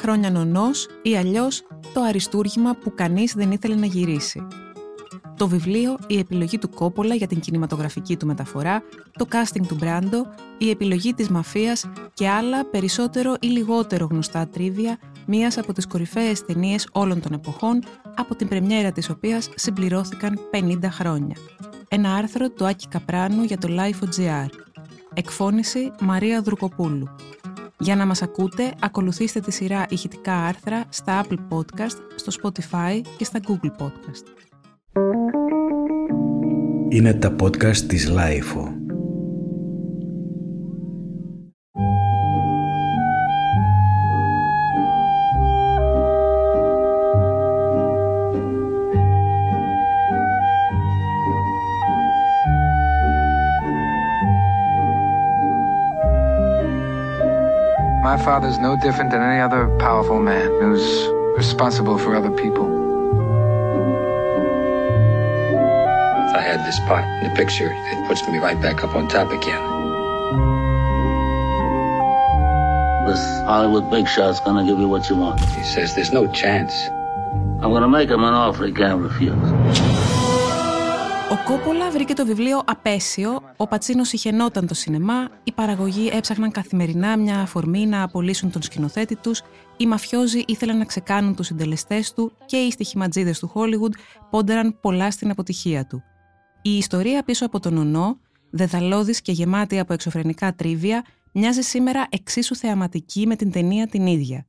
χρόνια νονός ή αλλιώς το αριστούργημα που κανείς δεν ήθελε να γυρίσει. Το βιβλίο, η επιλογή του Κόπολα για την κινηματογραφική του μεταφορά, το casting του Μπράντο, η επιλογή της μαφίας και άλλα περισσότερο ή λιγότερο γνωστά τρίβια μίας από τις κορυφαίες ταινίες όλων των εποχών, από την πρεμιέρα της οποίας συμπληρώθηκαν 50 χρόνια. Ένα άρθρο του Άκη Καπράνου για το Life.gr. Εκφώνηση Μαρία Δρουκοπούλου. Για να μας ακούτε, ακολουθήστε τη σειρά ηχητικά άρθρα στα Apple Podcast, στο Spotify και στα Google Podcast. Είναι τα podcast της Lifeo. My father's no different than any other powerful man who's responsible for other people. If I had this part in the picture, it puts me right back up on top again. This Hollywood big shot's gonna give you what you want. He says there's no chance. I'm gonna make him an offer he can't refuse. Ο Κόπολα βρήκε το βιβλίο απέσιο, ο Πατσίνος συχαινόταν το σινεμά, οι παραγωγοί έψαχναν καθημερινά μια αφορμή να απολύσουν τον σκηνοθέτη τους, οι μαφιόζοι ήθελαν να ξεκάνουν τους συντελεστές του και οι στοιχηματζίδες του Χόλιγουντ πόντεραν πολλά στην αποτυχία του. Η ιστορία πίσω από τον ονό, δεδαλώδης και γεμάτη από εξωφρενικά τρίβια, μοιάζει σήμερα εξίσου θεαματική με την ταινία την ίδια.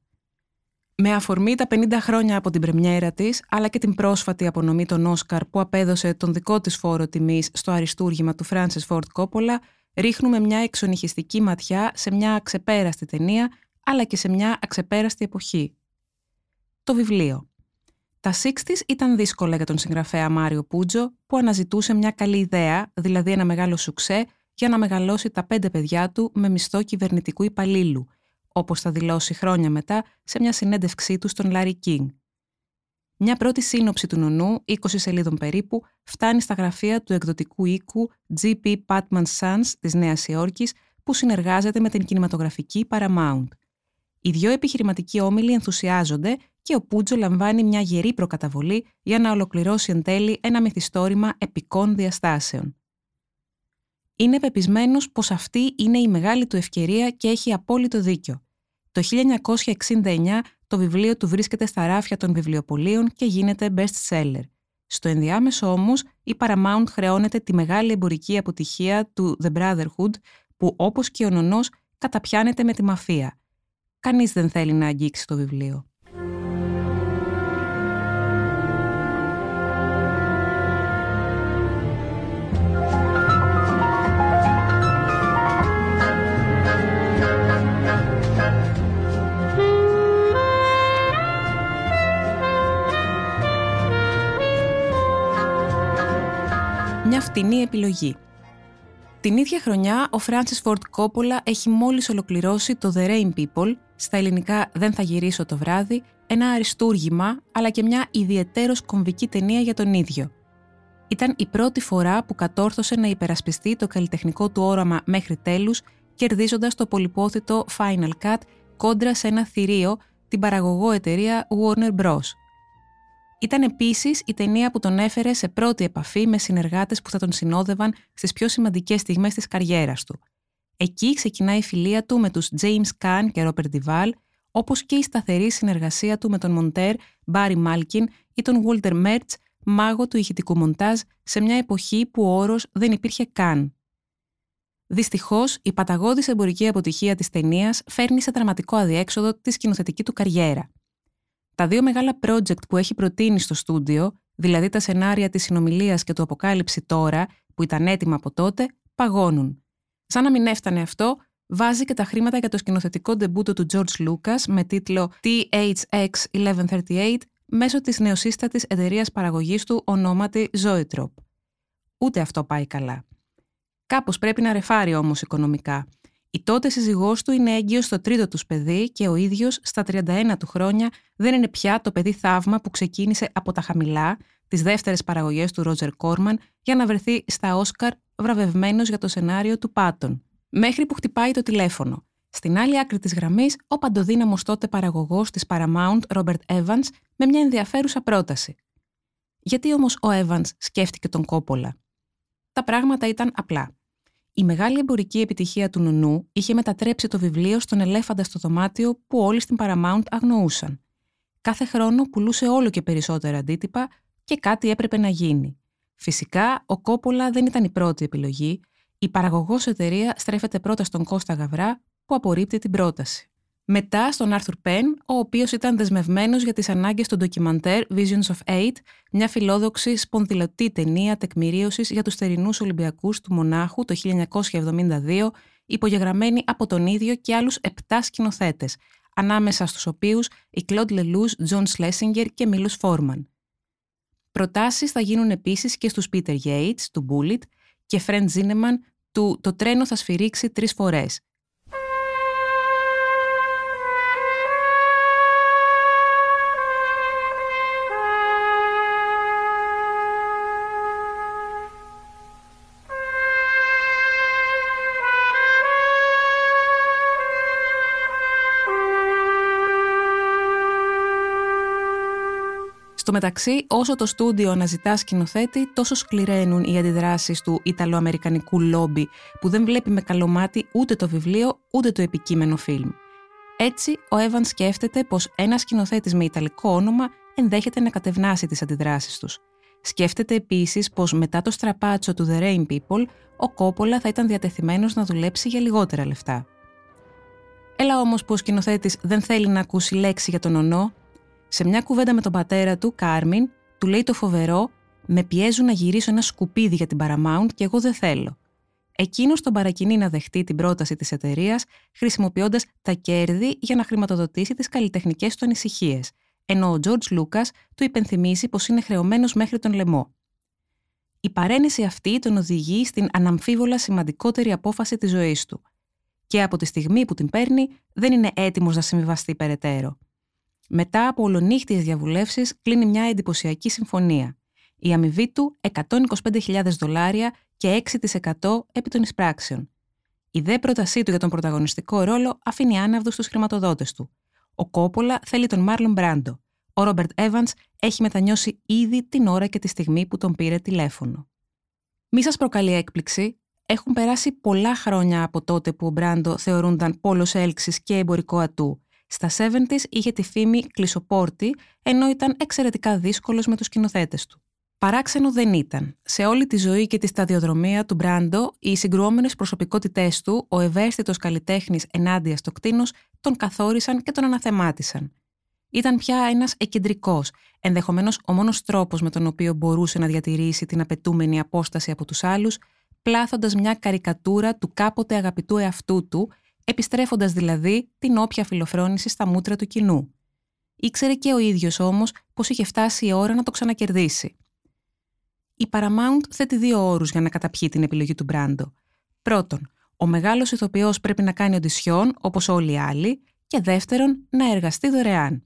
Με αφορμή τα 50 χρόνια από την πρεμιέρα της, αλλά και την πρόσφατη απονομή των Όσκαρ που απέδωσε τον δικό της φόρο τιμής στο αριστούργημα του Francis Ford Coppola, ρίχνουμε μια εξονυχιστική ματιά σε μια αξεπέραστη ταινία, αλλά και σε μια αξεπέραστη εποχή. Το βιβλίο. Τα 60's ήταν δύσκολα για τον συγγραφέα Μάριο Πούτζο, που αναζητούσε μια καλή ιδέα, δηλαδή ένα μεγάλο σουξέ, για να μεγαλώσει τα πέντε παιδιά του με μισθό κυβερνητικού υπαλλήλου, όπως θα δηλώσει χρόνια μετά σε μια συνέντευξή του στον Λάρι Κίνγκ. Μια πρώτη σύνοψη του νονού, 20 σελίδων περίπου, φτάνει στα γραφεία του εκδοτικού οίκου GP Patman Sons της Νέας Υόρκης, που συνεργάζεται με την κινηματογραφική Paramount. Οι δύο επιχειρηματικοί όμιλοι ενθουσιάζονται και ο Πούτζο λαμβάνει μια γερή προκαταβολή για να ολοκληρώσει εν τέλει ένα μυθιστόρημα επικών διαστάσεων. Είναι πεπισμένος πως αυτή είναι η μεγάλη του ευκαιρία και έχει απόλυτο δίκιο. Το 1969 το βιβλίο του βρίσκεται στα ράφια των βιβλιοπολίων και γίνεται best seller. Στο ενδιάμεσο όμως η Paramount χρεώνεται τη μεγάλη εμπορική αποτυχία του The Brotherhood που όπως και ο νονός καταπιάνεται με τη μαφία. Κανείς δεν θέλει να αγγίξει το βιβλίο. Μια φτηνή επιλογή. Την ίδια χρονιά, ο Francis Ford Coppola έχει μόλις ολοκληρώσει το The Rain People, στα ελληνικά «Δεν θα γυρίσω το βράδυ», ένα αριστούργημα, αλλά και μια ιδιαιτέρως κομβική ταινία για τον ίδιο. Ήταν η πρώτη φορά που κατόρθωσε να υπερασπιστεί το καλλιτεχνικό του όραμα μέχρι τέλους, κερδίζοντας το πολυπόθητο Final Cut κόντρα σε ένα θηρίο, την παραγωγό εταιρεία Warner Bros. Ήταν επίσης η ταινία που τον έφερε σε πρώτη επαφή με συνεργάτες που θα τον συνόδευαν στις πιο σημαντικές στιγμές της καριέρας του. Εκεί ξεκινάει η φιλία του με τους James Caan και Robert Duvall, όπως και η σταθερή συνεργασία του με τον Μοντέρ Barry Malkin ή τον Walter Mertz, μάγο του ηχητικού μοντάζ, σε μια εποχή που ο όρος δεν υπήρχε καν. Δυστυχώς, η παταγώδης εμπορική αποτυχία της ταινίας φέρνει σε δραματικό αδιέξοδο τη σκηνοθετική του καριέρα. Τα δύο μεγάλα project που έχει προτείνει στο στούντιο, δηλαδή τα σενάρια της συνομιλίας και του αποκάλυψη τώρα, που ήταν έτοιμα από τότε, παγώνουν. Σαν να μην έφτανε αυτό, βάζει και τα χρήματα για το σκηνοθετικό ντεμπούτο του George Lucas με τίτλο THX 1138 μέσω της νεοσύστατης εταιρείας παραγωγής του ονόματι Zoetrop. Ούτε αυτό πάει καλά. Κάπως πρέπει να ρεφάρει όμως οικονομικά η τότε σύζυγός του είναι έγκυος στο τρίτο τους παιδί και ο ίδιος στα 31 του χρόνια δεν είναι πια το παιδί θαύμα που ξεκίνησε από τα χαμηλά, τις δεύτερες παραγωγές του Ρότζερ Κόρμαν, για να βρεθεί στα Όσκαρ βραβευμένος για το σενάριο του Πάτον. Μέχρι που χτυπάει το τηλέφωνο. Στην άλλη άκρη της γραμμής, ο παντοδύναμος τότε παραγωγός της Paramount, Robert Evans, με μια ενδιαφέρουσα πρόταση. Γιατί όμως ο Evans σκέφτηκε τον Κόπολα; Τα πράγματα ήταν απλά. Η μεγάλη εμπορική επιτυχία του Νουνού είχε μετατρέψει το βιβλίο στον ελέφαντα στο δωμάτιο που όλοι στην Paramount αγνοούσαν. Κάθε χρόνο πουλούσε όλο και περισσότερα αντίτυπα και κάτι έπρεπε να γίνει. Φυσικά, ο Κόπολα δεν ήταν η πρώτη επιλογή. Η παραγωγός εταιρεία στρέφεται πρώτα στον Κώστα Γαβρά, που απορρίπτει την πρόταση. Μετά στον Άρθουρ Πεν, ο οποίος ήταν δεσμευμένος για τις ανάγκες του ντοκιμαντέρ Visions of Eight, μια φιλόδοξη σπονδυλωτή ταινία τεκμηρίωσης για τους θερινούς Ολυμπιακούς του Μονάχου το 1972, υπογεγραμμένη από τον ίδιο και άλλους επτά σκηνοθέτες, ανάμεσα στους οποίους οι Κλοντ Λελούς, Τζον Σλέσιγκερ και Μίλου Φόρμαν. Προτάσεις θα γίνουν επίσης και στους Πίτερ Yates του Bullitt και Φρεντ Ζίνεμαν του Το τρένο θα σφυρίξει τρεις φορές, Στο μεταξύ, όσο το στούντιο αναζητά σκηνοθέτη, τόσο σκληραίνουν οι αντιδράσεις του Ιταλοαμερικανικού λόμπι, που δεν βλέπει με καλό μάτι ούτε το βιβλίο ούτε το επικείμενο φιλμ. Έτσι, ο Εύαν σκέφτεται πως ένας σκηνοθέτης με ιταλικό όνομα ενδέχεται να κατευνάσει τις αντιδράσεις τους. Σκέφτεται επίσης πως μετά το στραπάτσο του The Rain People, ο Κόπολα θα ήταν διατεθειμένος να δουλέψει για λιγότερα λεφτά. Έλα όμως που ο σκηνοθέτης δεν θέλει να ακούσει λέξη για τον ονό σε μια κουβέντα με τον πατέρα του, Κάρμιν, του λέει το φοβερό: Με πιέζουν να γυρίσω ένα σκουπίδι για την Paramount και εγώ δεν θέλω. Εκείνος τον παρακινεί να δεχτεί την πρόταση της εταιρείας, χρησιμοποιώντας τα κέρδη για να χρηματοδοτήσει τις καλλιτεχνικές του ανησυχίες, ενώ ο Τζορτζ Λούκα του υπενθυμίζει πως είναι χρεωμένος μέχρι τον λαιμό. Η παρένεση αυτή τον οδηγεί στην αναμφίβολα σημαντικότερη απόφαση της ζωής του. Και από τη στιγμή που την παίρνει, δεν είναι έτοιμος να συμβιβαστεί περαιτέρω. Μετά από ολονύχτιες διαβουλεύσεις κλείνει μια εντυπωσιακή συμφωνία. Η αμοιβή του 125.000 δολάρια και 6% επί των εισπράξεων. Η δε πρότασή του για τον πρωταγωνιστικό ρόλο αφήνει άναυδο στους χρηματοδότες του. Ο Κόπολα θέλει τον Μάρλον Μπράντο. Ο Ρόμπερτ Evans έχει μετανιώσει ήδη την ώρα και τη στιγμή που τον πήρε τηλέφωνο. Μη σας προκαλεί έκπληξη, έχουν περάσει πολλά χρόνια από τότε που ο Μπράντο θεωρούνταν πόλος έλξης και εμπορικό ατού στα 70s είχε τη φήμη κλεισοπόρτη, ενώ ήταν εξαιρετικά δύσκολος με τους σκηνοθέτες του. Παράξενο δεν ήταν. Σε όλη τη ζωή και τη σταδιοδρομία του Μπράντο, οι συγκρουόμενες προσωπικότητές του, ο ευαίσθητος καλλιτέχνης ενάντια στο κτίνος, τον καθόρισαν και τον αναθεμάτισαν. Ήταν πια ένας εκεντρικός, ενδεχομένως ο μόνος τρόπος με τον οποίο μπορούσε να διατηρήσει την απαιτούμενη απόσταση από τους άλλους, πλάθοντας μια καρικατούρα του κάποτε αγαπητού εαυτού του, επιστρέφοντας δηλαδή την όποια φιλοφρόνηση στα μούτρα του κοινού. Ήξερε και ο ίδιος όμως πως είχε φτάσει η ώρα να το ξανακερδίσει. Η Paramount θέτει δύο όρους για να καταπιεί την επιλογή του Μπράντο. Πρώτον, ο μεγάλος ηθοποιός πρέπει να κάνει οντισιόν όπως όλοι οι άλλοι, και δεύτερον, να εργαστεί δωρεάν.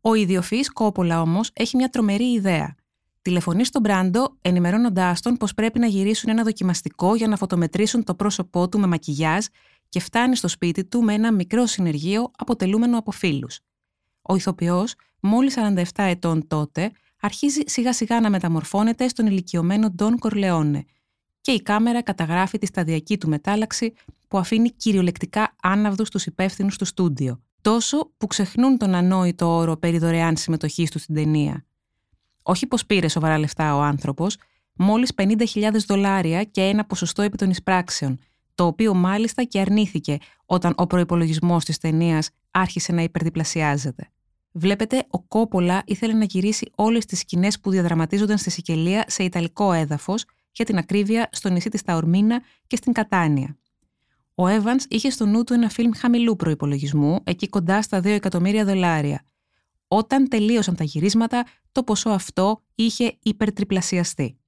Ο ιδιοφυής Κόπολα όμως έχει μια τρομερή ιδέα. Τηλεφωνεί στον Μπράντο, ενημερώνοντάς τον πως πρέπει να γυρίσουν ένα δοκιμαστικό για να φωτομετρήσουν το πρόσωπό του με μακιγιάζ και φτάνει στο σπίτι του με ένα μικρό συνεργείο αποτελούμενο από φίλους. Ο ηθοποιός, μόλις 47 ετών τότε, αρχίζει σιγά σιγά να μεταμορφώνεται στον ηλικιωμένο Ντόν Κορλεόνε και η κάμερα καταγράφει τη σταδιακή του μετάλλαξη που αφήνει κυριολεκτικά άναυδους τους υπεύθυνους του στούντιο, τόσο που ξεχνούν τον ανόητο όρο περί δωρεάν συμμετοχής τους στην ταινία. Όχι πως πήρε σοβαρά λεφτά ο άνθρωπος, μόλις 50.000 δολάρια και ένα ποσοστό επί των εισπράξεων, το οποίο μάλιστα και αρνήθηκε όταν ο προπολογισμό της ταινίας άρχισε να υπερδιπλασιάζεται. Βλέπετε, ο Κόπολα ήθελε να γυρίσει όλες τις σκηνές που διαδραματίζονταν στη Σικελία σε ιταλικό έδαφος, για την ακρίβεια στο νησί της Ταορμίνα και στην Κατάνια. Ο Evans είχε στο νου του ένα φιλμ χαμηλού προπολογισμού, εκεί κοντά στα 2 εκατομμύρια δολάρια. Όταν τελείωσαν τα γυρίσματα, το ποσό αυτό είχε υπερτριπλασιαστεί.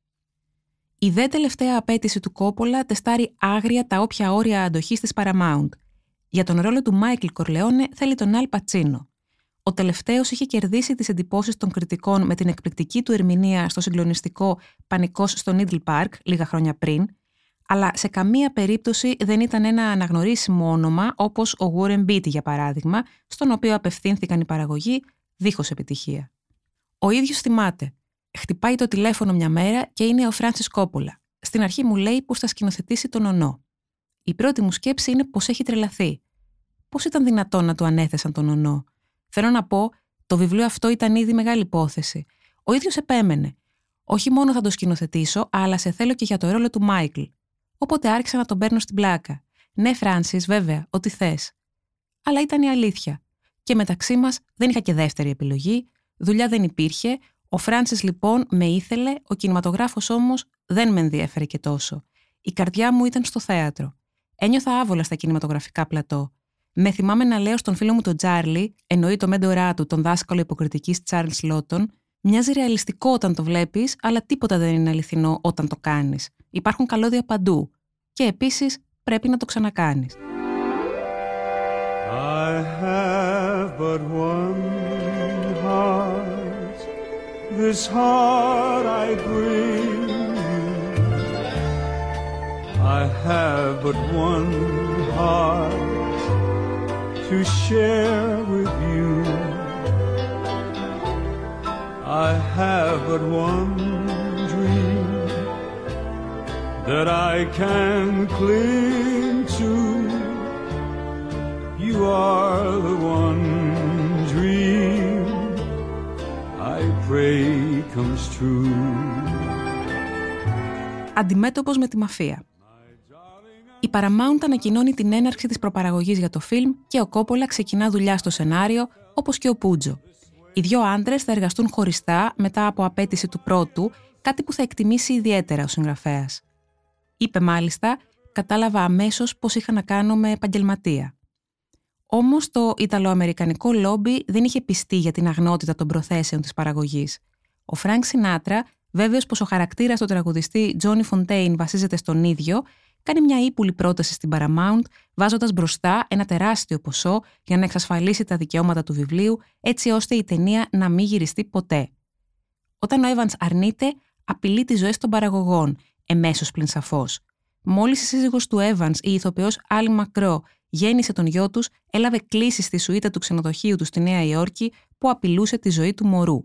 Η δε τελευταία απέτηση του Κόπολα τεστάρει άγρια τα όποια όρια αντοχής της Paramount. Για τον ρόλο του Μάικλ Κορλεόνε θέλει τον Αλ Πατσίνο. Ο τελευταίος είχε κερδίσει τις εντυπώσεις των κριτικών με την εκπληκτική του ερμηνεία στο συγκλονιστικό Πανικός στο Νίτλ Πάρκ λίγα χρόνια πριν, αλλά σε καμία περίπτωση δεν ήταν ένα αναγνωρίσιμο όνομα όπως ο Warren Beatty για παράδειγμα, στον οποίο απευθύνθηκαν οι παραγωγοί δίχως επιτυχία. Ο ίδιος θυμάται. Χτυπάει το τηλέφωνο μια μέρα και είναι ο Φράνσις Κόπολα. Στην αρχή μου λέει πως θα σκηνοθετήσει τον ονό. Η πρώτη μου σκέψη είναι πως έχει τρελαθεί. Πώς ήταν δυνατόν να του ανέθεσαν τον ονό; Θέλω να πω, το βιβλίο αυτό ήταν ήδη μεγάλη υπόθεση. Ο ίδιος επέμενε. Όχι μόνο θα το σκηνοθετήσω, αλλά σε θέλω και για το ρόλο του Μάικλ. Οπότε άρχισα να τον παίρνω στην πλάκα. Ναι, Φράνσις, βέβαια, ό,τι θες. Αλλά ήταν η αλήθεια. Και μεταξύ μας δεν είχα και δεύτερη επιλογή, δουλειά δεν υπήρχε. Ο Φράνσις λοιπόν με ήθελε, ο κινηματογράφος όμως δεν με ενδιέφερε και τόσο. Η καρδιά μου ήταν στο θέατρο. Ένιωθα άβολα στα κινηματογραφικά πλατό. Με θυμάμαι να λέω στον φίλο μου τον Τζάρλι, εννοεί το μέντορά του, τον δάσκαλο υποκριτικής Τσάρλς Λότον, μοιάζει ρεαλιστικό όταν το βλέπεις, αλλά τίποτα δεν είναι αληθινό όταν το κάνεις. Υπάρχουν καλώδια παντού. Και επίσης πρέπει να το ξανακάνεις. I have but one heart, this heart I bring you. I have but one heart to share with you. I have but one dream that I can cling to. You are the one pray comes true. Αντιμέτωπος με τη μαφία. Η Paramount ανακοινώνει την έναρξη της προπαραγωγής για το φιλμ και ο Κόπολα ξεκινά δουλειά στο σενάριο, όπως και ο Πούτζο. Οι δύο άντρες θα εργαστούν χωριστά μετά από απαίτηση του πρώτου, κάτι που θα εκτιμήσει ιδιαίτερα ο συγγραφέας. Είπε μάλιστα, κατάλαβα αμέσως πως είχα να κάνω με επαγγελματία. Όμως το Ιταλοαμερικανικό λόμπι δεν είχε πειστεί για την αγνότητα των προθέσεων της παραγωγής. Ο Φρανκ Σινάτρα, βέβαιος πως ο χαρακτήρας του τραγουδιστή Τζόνι Φοντέιν βασίζεται στον ίδιο, κάνει μια ύπουλη πρόταση στην Paramount, βάζοντας μπροστά ένα τεράστιο ποσό για να εξασφαλίσει τα δικαιώματα του βιβλίου, έτσι ώστε η ταινία να μην γυριστεί ποτέ. Όταν ο Evans αρνείται, απειλεί τις ζωές των παραγωγών, εμέσως πλην σαφώς. Μόλις η σύζυγος του Evans, η ηθοποιός Άλλη Μακρό, γέννησε τον γιο τους, έλαβε κλήσεις στη σουίτα του ξενοδοχείου του στη Νέα Υόρκη που απειλούσε τη ζωή του μωρού.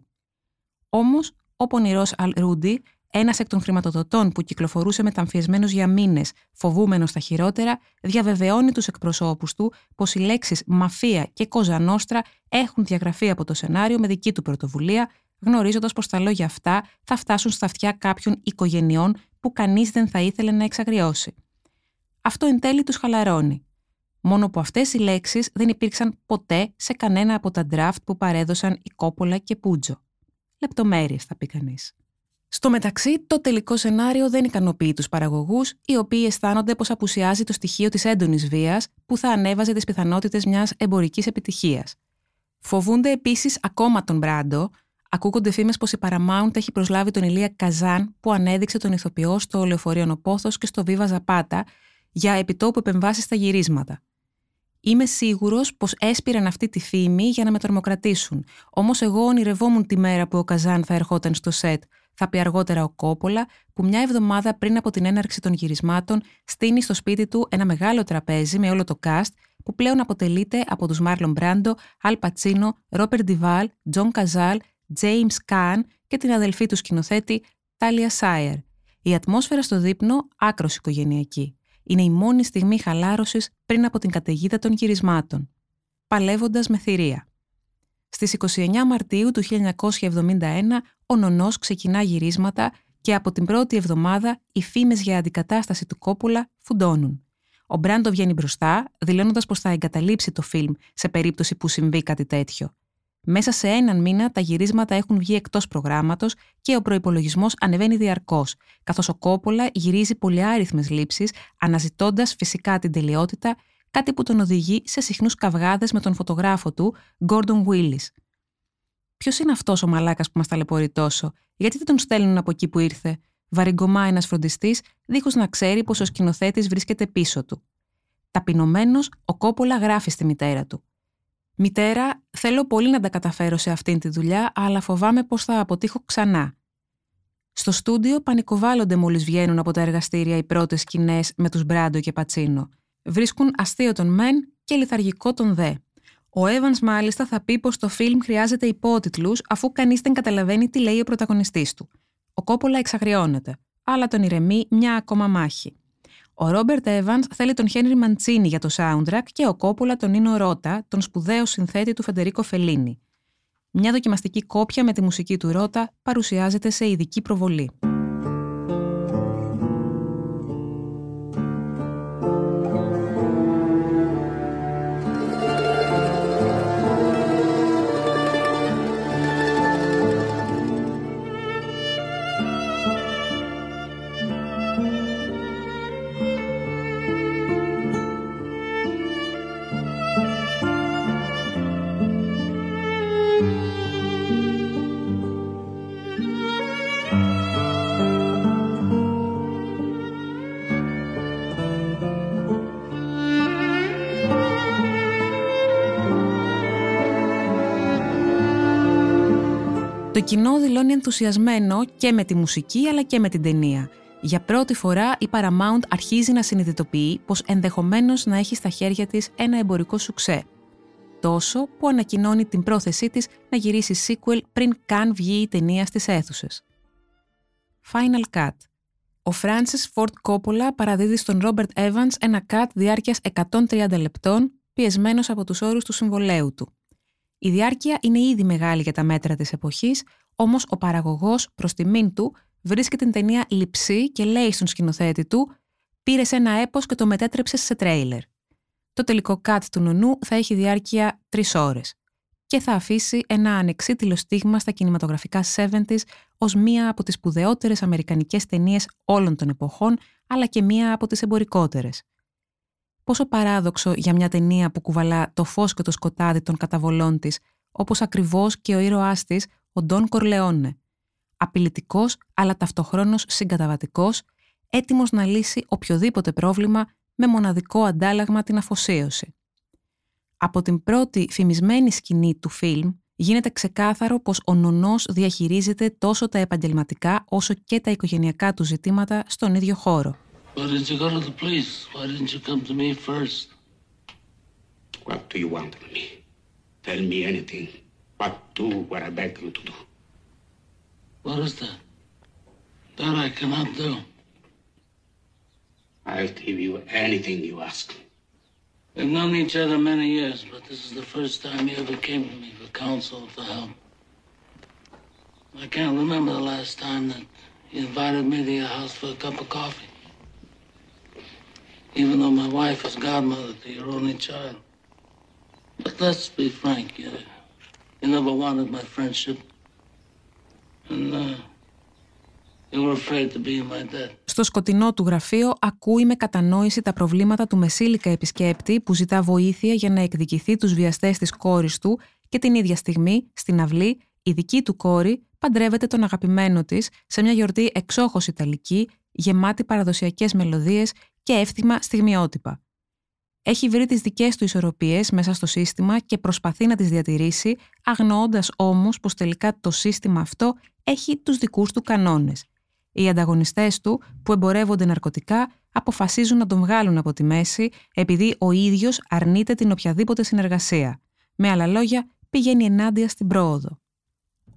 Όμως, ο πονηρός Αλ Ρούντι ένας εκ των χρηματοδοτών που κυκλοφορούσε μεταμφιεσμένος για μήνες, φοβούμενος τα χειρότερα, διαβεβαιώνει τους εκπροσώπους του πως οι λέξεις μαφία και κοζανόστρα έχουν διαγραφεί από το σενάριο με δική του πρωτοβουλία, γνωρίζοντας πως τα λόγια αυτά θα φτάσουν στα αυτιά κάποιων οικογενειών που κανείς δεν θα ήθελε να εξαγριώσει. Αυτό εν τέλει τους χαλαρώνει. Μόνο που αυτές οι λέξεις δεν υπήρξαν ποτέ σε κανένα από τα draft που παρέδωσαν η Κόπολα και Πούτζο. Λεπτομέρειες, θα πει κανείς. Στο μεταξύ, το τελικό σενάριο δεν ικανοποιεί τους παραγωγούς, οι οποίοι αισθάνονται πως απουσιάζει το στοιχείο της έντονης βίας που θα ανέβαζε τις πιθανότητες μιας εμπορικής επιτυχίας. Φοβούνται επίσης ακόμα τον Μπράντο. Ακούγονται φήμες πως η Paramount έχει προσλάβει τον Ηλία Καζάν, που ανέδειξε τον ηθοποιό στο Λεωφορείο Νοπόθος και στο Βίβα Ζαπάτα, για επιτόπου επεμβάσεις στα γυρίσματα. Είμαι σίγουρος πως έσπηραν αυτή τη φήμη για να με τρομοκρατήσουν. Όμως εγώ ονειρευόμουν τη μέρα που ο Καζάν θα ερχόταν στο σετ, θα πει αργότερα ο Κόπολα, που μια εβδομάδα πριν από την έναρξη των γυρισμάτων στείνει στο σπίτι του ένα μεγάλο τραπέζι με όλο το cast που πλέον αποτελείται από τους Μάρλον Μπράντο, Αλ Πατσίνο, Ρόμπερτ Ντιβάλ, Τζον Καζάλ, James Καν και την αδελφή του σκηνοθέτη Τάλια Σάιερ. Η ατμόσφαιρα στο δείπνο άκρως οικογενειακή. Είναι η μόνη στιγμή χαλάρωσης πριν από την καταιγίδα των γυρισμάτων. Παλεύοντας με θηρία. Στις 29 Μαρτίου του 1971 ο Νονός ξεκινά γυρίσματα και από την πρώτη εβδομάδα οι φήμες για αντικατάσταση του Κόπολα φουντώνουν. Ο Μπράντο βγαίνει μπροστά, δηλώνοντας πως θα εγκαταλείψει το φιλμ σε περίπτωση που συμβεί κάτι τέτοιο. Μέσα σε έναν μήνα τα γυρίσματα έχουν βγει εκτός προγράμματος και ο προπολογισμό ανεβαίνει διαρκώς, καθώς ο Κόπολα γυρίζει πολυάριθμες λήψεις, αναζητώντας φυσικά την τελειότητα, κάτι που τον οδηγεί σε συχνούς καυγάδες με τον φωτογράφο του, Gordon Willis. Ποιος είναι αυτός ο μαλάκας που μας ταλαιπωρεί τόσο, γιατί δεν τον στέλνουν από εκεί που ήρθε, βαριγκωμά ένας φροντιστής, δίχως να ξέρει πως ο σκηνοθέτης βρίσκεται πίσω του. Ταπεινωμένος, ο Κόπολα γράφει στη μητέρα του. Μητέρα, θέλω πολύ να τα καταφέρω σε αυτήν τη δουλειά, αλλά φοβάμαι πως θα αποτύχω ξανά. Στο στούντιο πανικοβάλλονται μόλις βγαίνουν από τα εργαστήρια οι πρώτες σκηνές με τους Μπράντο και Πατσίνο. Βρίσκουν αστείο τον μεν και λιθαργικό τον δε. Ο Evans μάλιστα θα πει πως το φιλμ χρειάζεται υπότιτλους αφού κανείς δεν καταλαβαίνει τι λέει ο πρωταγωνιστής του. Ο Κόπολα εξαγριώνεται, αλλά τον ηρεμεί μια ακόμα μάχη. Ο Ρόμπερτ Evans θέλει τον Χένρι Μαντσίνη για το soundtrack και ο Κόπολα τον Νίνο Ρότα, τον σπουδαίο συνθέτη του Φεντερίκο Φελίνη. Μια δοκιμαστική κόπια με τη μουσική του Ρότα παρουσιάζεται σε ειδική προβολή. Κοινό δηλώνει ενθουσιασμένο και με τη μουσική αλλά και με την ταινία. Για πρώτη φορά η Paramount αρχίζει να συνειδητοποιεί πως ενδεχομένως να έχει στα χέρια της ένα εμπορικό σουξέ. Τόσο που ανακοινώνει την πρόθεσή της να γυρίσει sequel πριν καν βγει η ταινία στις αίθουσες. Final Cut Ο Francis Ford Coppola παραδίδει στον Robert Evans ένα cut διάρκειας 130 λεπτών πιεσμένος από τους όρους του συμβολέου του. Η διάρκεια είναι ήδη μεγάλη για τα μέτρα της εποχής, όμως ο παραγωγός προς τιμήν του βρίσκει την ταινία λυψή και λέει στον σκηνοθέτη του «Πήρε ένα έπος και το μετέτρεψες σε τρέιλερ». Το τελικό cut του νονού θα έχει διάρκεια τρεις ώρες και θα αφήσει ένα ανεξίτηλο στίγμα στα κινηματογραφικά 70s ως μία από τις σπουδαιότερες αμερικανικές ταινίες όλων των εποχών, αλλά και μία από τις εμπορικότερες πόσο παράδοξο για μια ταινία που κουβαλά το φως και το σκοτάδι των καταβολών της, όπως ακριβώς και ο ήρωάς της, ο Ντόν Κορλεόνε. Απειλητικός, αλλά ταυτοχρόνως συγκαταβατικός, έτοιμος να λύσει οποιοδήποτε πρόβλημα με μοναδικό αντάλλαγμα την αφοσίωση. Από την πρώτη φημισμένη σκηνή του φιλμ γίνεται ξεκάθαρο πως ο νονός διαχειρίζεται τόσο τα επαγγελματικά όσο και τα οικογενειακά του ζητήματα στον ίδιο χώρο. Why didn't you go to the police? Why didn't you come to me first? What do you want of me? Tell me anything. What do what I beg you to do? What is that? That I cannot do. I'll give you anything you ask. We've known each other many years, but this is the first time you ever came to me for counsel, for help. I can't remember the last time that you invited me to your house for a cup of coffee even though my wife is godmother to your only child. But let's be frank, you, you never wanted my friendship. And uh, you were afraid to be my debt. Στο σκοτεινό του γραφείο ακούει με κατανόηση τα προβλήματα του μεσήλικα επισκέπτη που ζητά βοήθεια για να εκδικηθεί τους βιαστές της κόρης του και την ίδια στιγμή, στην αυλή, η δική του κόρη παντρεύεται τον αγαπημένο της σε μια γιορτή εξόχως ιταλική, γεμάτη παραδοσιακές μελωδίες και εύθυμα στιγμιότυπα. Έχει βρει τις δικές του ισορροπίες μέσα στο σύστημα και προσπαθεί να τις διατηρήσει, αγνοώντας όμως πως τελικά το σύστημα αυτό έχει τους δικούς του κανόνες. Οι ανταγωνιστές του, που εμπορεύονται ναρκωτικά, αποφασίζουν να τον βγάλουν από τη μέση επειδή ο ίδιος αρνείται την οποιαδήποτε συνεργασία. Με άλλα λόγια, πηγαίνει ενάντια στην πρόοδο.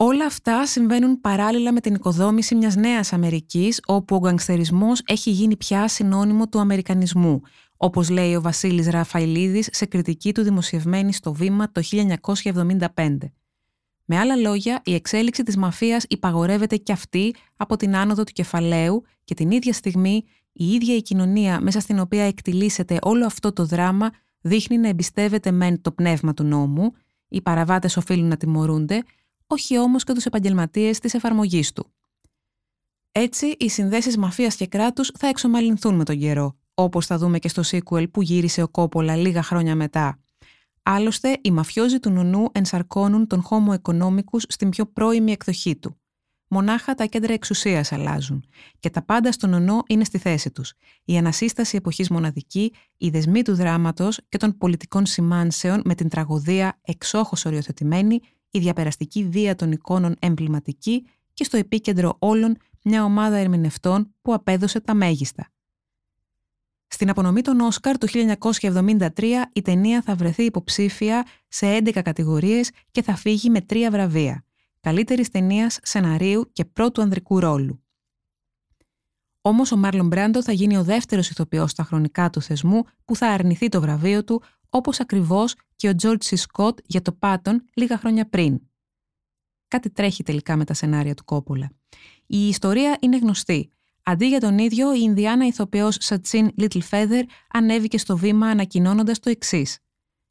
Όλα αυτά συμβαίνουν παράλληλα με την οικοδόμηση μιας νέας Αμερικής, όπου ο γκανγκστερισμός έχει γίνει πια συνώνυμο του Αμερικανισμού, όπως λέει ο Βασίλης Ραφαηλίδης σε κριτική του δημοσιευμένη στο Βήμα το 1975. Με άλλα λόγια, η εξέλιξη της μαφίας υπαγορεύεται και αυτή από την άνοδο του κεφαλαίου και την ίδια στιγμή η ίδια η κοινωνία μέσα στην οποία εκτιλήσεται όλο αυτό το δράμα δείχνει να εμπιστεύεται μεν το πνεύμα του νόμου, οι παραβάτες οφείλουν να τιμωρούνται, όχι όμως και τους επαγγελματίες της εφαρμογής του. Έτσι, οι συνδέσεις μαφίας και κράτους θα εξομαλυνθούν με τον καιρό, όπως θα δούμε και στο sequel που γύρισε ο Κόπολα λίγα χρόνια μετά. Άλλωστε, οι μαφιόζοι του Νουνού ενσαρκώνουν τον Homo economicus στην πιο πρώιμη εκδοχή του. Μονάχα τα κέντρα εξουσίας αλλάζουν και τα πάντα στον ονό είναι στη θέση τους. Η ανασύσταση εποχής μοναδική, οι δεσμοί του δράματος και των πολιτικών σημάνσεων με την τραγωδία εξόχως οριοθετημένη η διαπεραστική βία των εικόνων εμβληματική και στο επίκεντρο όλων μια ομάδα ερμηνευτών που απέδωσε τα μέγιστα. Στην απονομή των Όσκαρ του 1973 η ταινία θα βρεθεί υποψήφια σε 11 κατηγορίες και θα φύγει με τρία βραβεία. Καλύτερης ταινίας, σεναρίου και πρώτου ανδρικού ρόλου. Όμως ο Μάρλον Μπράντο θα γίνει ο δεύτερος ηθοποιός στα χρονικά του θεσμού που θα αρνηθεί το βραβείο του, όπως ακριβώς και ο Τζορτ Σι Σκότ για το Πάτον λίγα χρόνια πριν. Κάτι τρέχει τελικά με τα σενάρια του Κόπουλα. Η ιστορία είναι γνωστή. Αντί για τον ίδιο, η Ινδιάνα ηθοποιός Σατσίν Λίτλ ανέβηκε στο βήμα ανακοινώνοντας το εξής.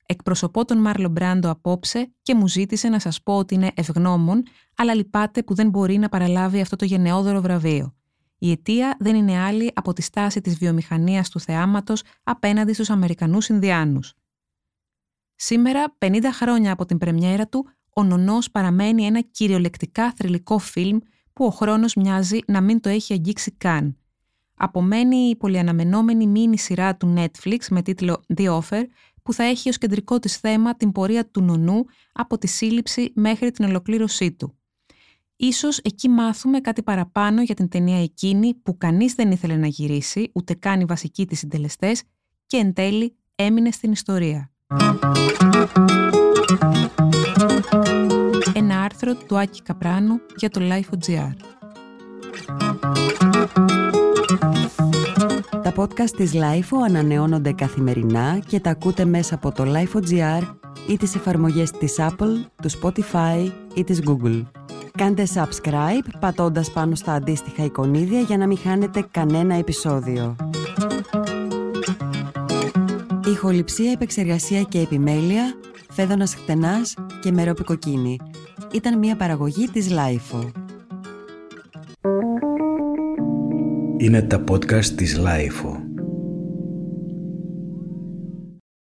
Εκπροσωπώ τον Μάρλο Μπράντο απόψε και μου ζήτησε να σας πω ότι είναι ευγνώμων, αλλά λυπάται που δεν μπορεί να παραλάβει αυτό το γενναιόδωρο βραβείο. Η αιτία δεν είναι άλλη από τη στάση της βιομηχανίας του θεάματος απέναντι στους Αμερικανούς Ινδιάνους. Σήμερα, 50 χρόνια από την πρεμιέρα του, ο Νονός παραμένει ένα κυριολεκτικά θρηλυκό φιλμ που ο χρόνος μοιάζει να μην το έχει αγγίξει καν. Απομένει η πολυαναμενόμενη μίνι σειρά του Netflix με τίτλο The Offer, που θα έχει ως κεντρικό της θέμα την πορεία του Νονού από τη σύλληψη μέχρι την ολοκλήρωσή του. Ίσως εκεί μάθουμε κάτι παραπάνω για την ταινία εκείνη που κανείς δεν ήθελε να γυρίσει, ούτε καν οι βασικοί της συντελεστές και εν τέλει έμεινε στην ιστορία. Ένα άρθρο του Άκη Καπράνου για το Life.gr Τα podcast της Life ανανεώνονται καθημερινά και τα ακούτε μέσα από το Life.gr ή τις εφαρμογές της Apple, του Spotify ή της Google. Κάντε subscribe πατώντας πάνω στα αντίστοιχα εικονίδια για να μην χάνετε κανένα επεισόδιο. Ηχοληψία, επεξεργασία και επιμέλεια, φέδωνας χτενάς και μερόπικοκίνη. Ήταν μια παραγωγή της Lifeo. Είναι τα podcast της Lifeo.